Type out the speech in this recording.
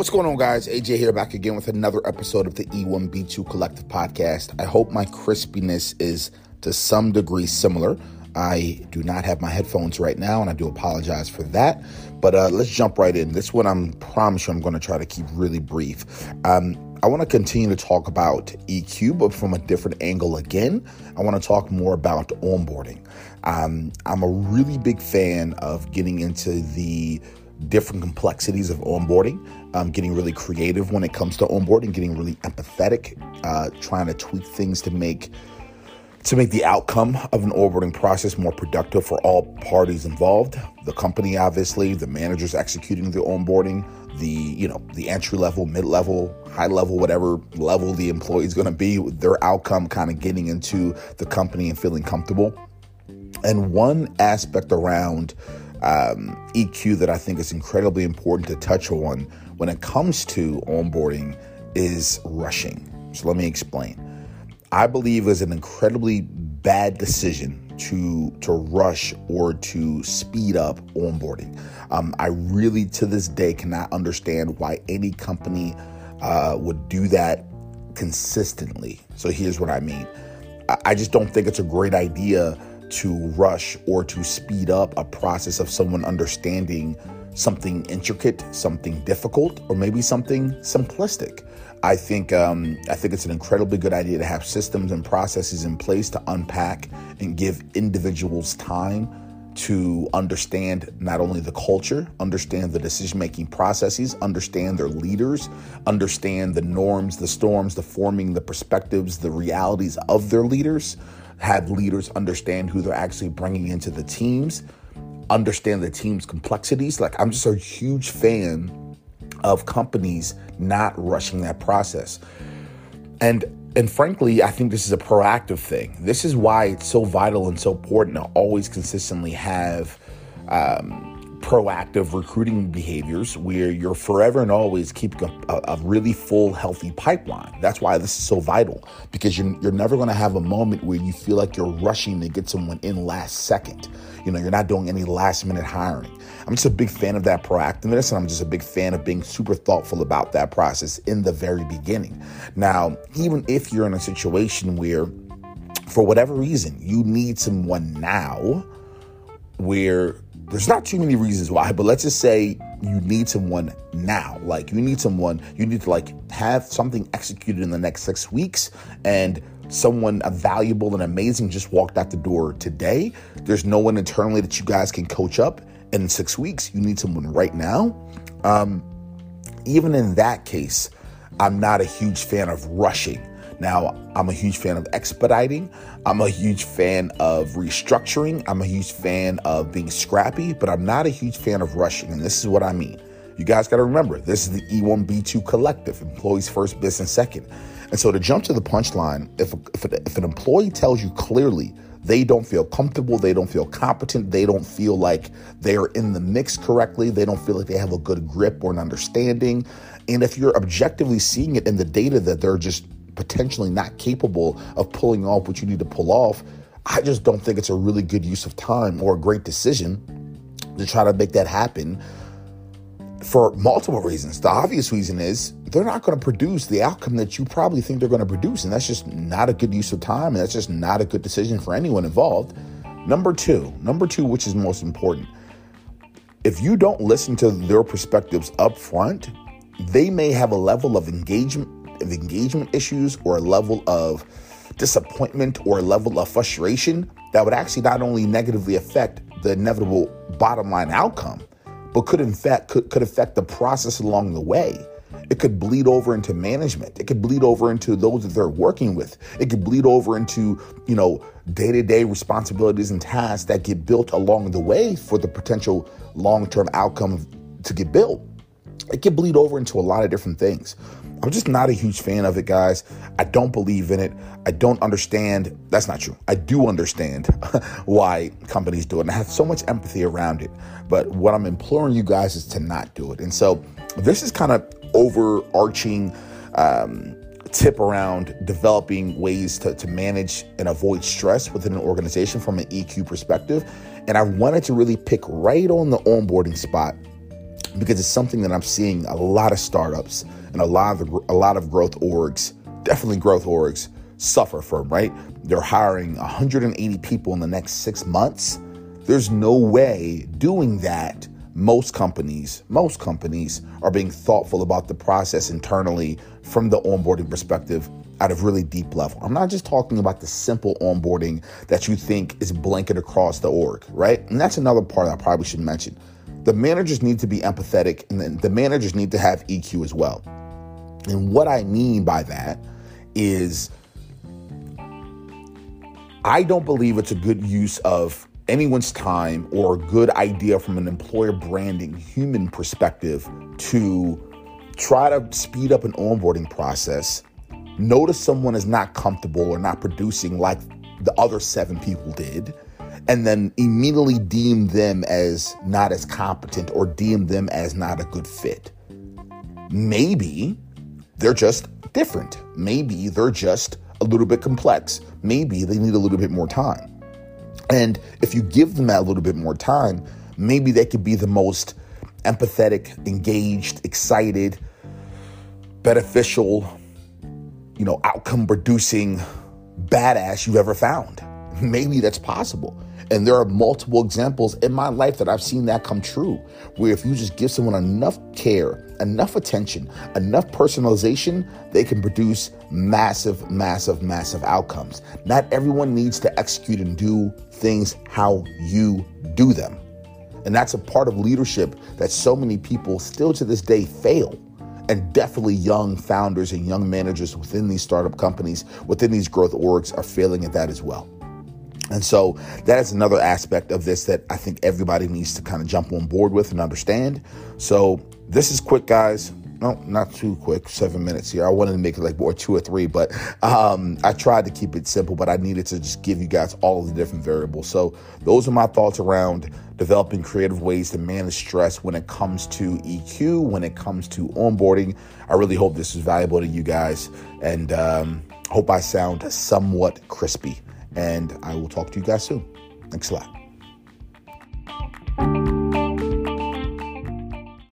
What's going on, guys? AJ here back again with another episode of the E1B2 Collective Podcast. I hope my crispiness is to some degree similar. I do not have my headphones right now, and I do apologize for that. But uh, let's jump right in. This one, I'm promise you, I'm going to try to keep really brief. Um, I want to continue to talk about EQ, but from a different angle again. I want to talk more about onboarding. Um, I'm a really big fan of getting into the different complexities of onboarding, um, getting really creative when it comes to onboarding, getting really empathetic, uh, trying to tweak things to make to make the outcome of an onboarding process more productive for all parties involved. The company, obviously, the managers executing the onboarding, the you know the entry level, mid level, high level, whatever level the employee is going to be, their outcome kind of getting into the company and feeling comfortable. And one aspect around um, EQ that I think is incredibly important to touch on when it comes to onboarding is rushing. So let me explain. I believe is an incredibly bad decision to to rush or to speed up onboarding. Um, I really, to this day, cannot understand why any company uh, would do that consistently. So here's what I mean. I just don't think it's a great idea to rush or to speed up a process of someone understanding something intricate, something difficult, or maybe something simplistic. I think um, I think it's an incredibly good idea to have systems and processes in place to unpack and give individuals time to understand not only the culture, understand the decision making processes, understand their leaders, understand the norms, the storms, the forming, the perspectives, the realities of their leaders, have leaders understand who they're actually bringing into the teams, understand the team's complexities. Like, I'm just a huge fan of companies not rushing that process. And and frankly, I think this is a proactive thing. This is why it's so vital and so important to always consistently have um, proactive recruiting behaviors where you're forever and always keeping a, a, really full, healthy pipeline. That's why this is so vital because you're, you're never going to have a moment where you feel like you're rushing to get someone in last second. You know, you're not doing any last minute hiring. I'm just a big fan of that proactiveness, and I'm just a big fan of being super thoughtful about that process in the very beginning. Now, even if you're in a situation where, for whatever reason, you need someone now, where there's not too many reasons why, but let's just say you need someone now. Like you need someone, you need to like have something executed in the next six weeks and someone valuable and amazing just walked out the door today. There's no one internally that you guys can coach up in six weeks. You need someone right now. Um, even in that case, I'm not a huge fan of rushing. Now, I'm a huge fan of expediting. I'm a huge fan of restructuring. I'm a huge fan of being scrappy, but I'm not a huge fan of rushing. And this is what I mean. You guys got to remember, this is the E1B2 collective, employees first, business second. And so to jump to the punchline, if, if, if an employee tells you clearly they don't feel comfortable, they don't feel competent, they don't feel like they're in the mix correctly, they don't feel like they have a good grip or an understanding. And if you're objectively seeing it in the data that they're just potentially not capable of pulling off what you need to pull off, I just don't think it's a really good use of time or a great decision to try to make that happen for multiple reasons. The obvious reason is they're not going to produce the outcome that you probably think they're going to produce. And that's just not a good use of time. And that's just not a good decision for anyone involved. Number two, number two, which is most important, if you don't listen to their perspectives up front, they may have a level of engagement of engagement issues or a level of disappointment or a level of frustration that would actually not only negatively affect the inevitable bottom line outcome, but could in fact could, could affect the process along the way. It could bleed over into management. It could bleed over into those that they're working with. It could bleed over into, you know, day-to-day responsibilities and tasks that get built along the way for the potential long-term outcome to get built. It could bleed over into a lot of different things. I'm just not a huge fan of it, guys. I don't believe in it. I don't understand. That's not true. I do understand why companies do it, and I have so much empathy around it. But what I'm imploring you guys is to not do it. And so this is kind of overarching um, tip around developing ways to, to manage and avoid stress within an organization from an EQ perspective. And I wanted to really pick right on the onboarding spot because it's something that I'm seeing a lot of startups and a lot of a lot of growth orgs, definitely growth orgs, suffer from. Right? They're hiring 180 people in the next six months. There's no way doing that. Most companies, most companies are being thoughtful about the process internally from the onboarding perspective at a really deep level. I'm not just talking about the simple onboarding that you think is blanket across the org, right? And that's another part I probably should mention. The managers need to be empathetic and the managers need to have EQ as well. And what I mean by that is I don't believe it's a good use of anyone's time or a good idea from an employer branding human perspective to try to speed up an onboarding process notice someone is not comfortable or not producing like the other seven people did, and then immediately deem them as not as competent or deem them as not a good fit. Maybe they're just different. Maybe they're just a little bit complex. Maybe they need a little bit more time. And if you give them that little bit more time, maybe they could be the most empathetic, engaged, excited, beneficial you know, outcome producing badass you've ever found. Maybe that's possible. And there are multiple examples in my life that I've seen that come true, where if you just give someone enough care, enough attention, enough personalization, they can produce massive, massive, massive outcomes. Not everyone needs to execute and do things how you do them. And that's a part of leadership that so many people still to this day fail and definitely young founders and young managers within these startup companies, within these growth orgs, are failing at that as well. And so that is another aspect of this that I think everybody needs to kind of jump on board with and understand. So this is quick, guys no, not too quick, seven minutes here. I wanted to make it like more two or three, but um, I tried to keep it simple, but I needed to just give you guys all of the different variables. So those are my thoughts around developing creative ways to manage stress when it comes to EQ, when it comes to onboarding. I really hope this is valuable to you guys and um, hope I sound somewhat crispy. And I will talk to you guys soon. Thanks a lot.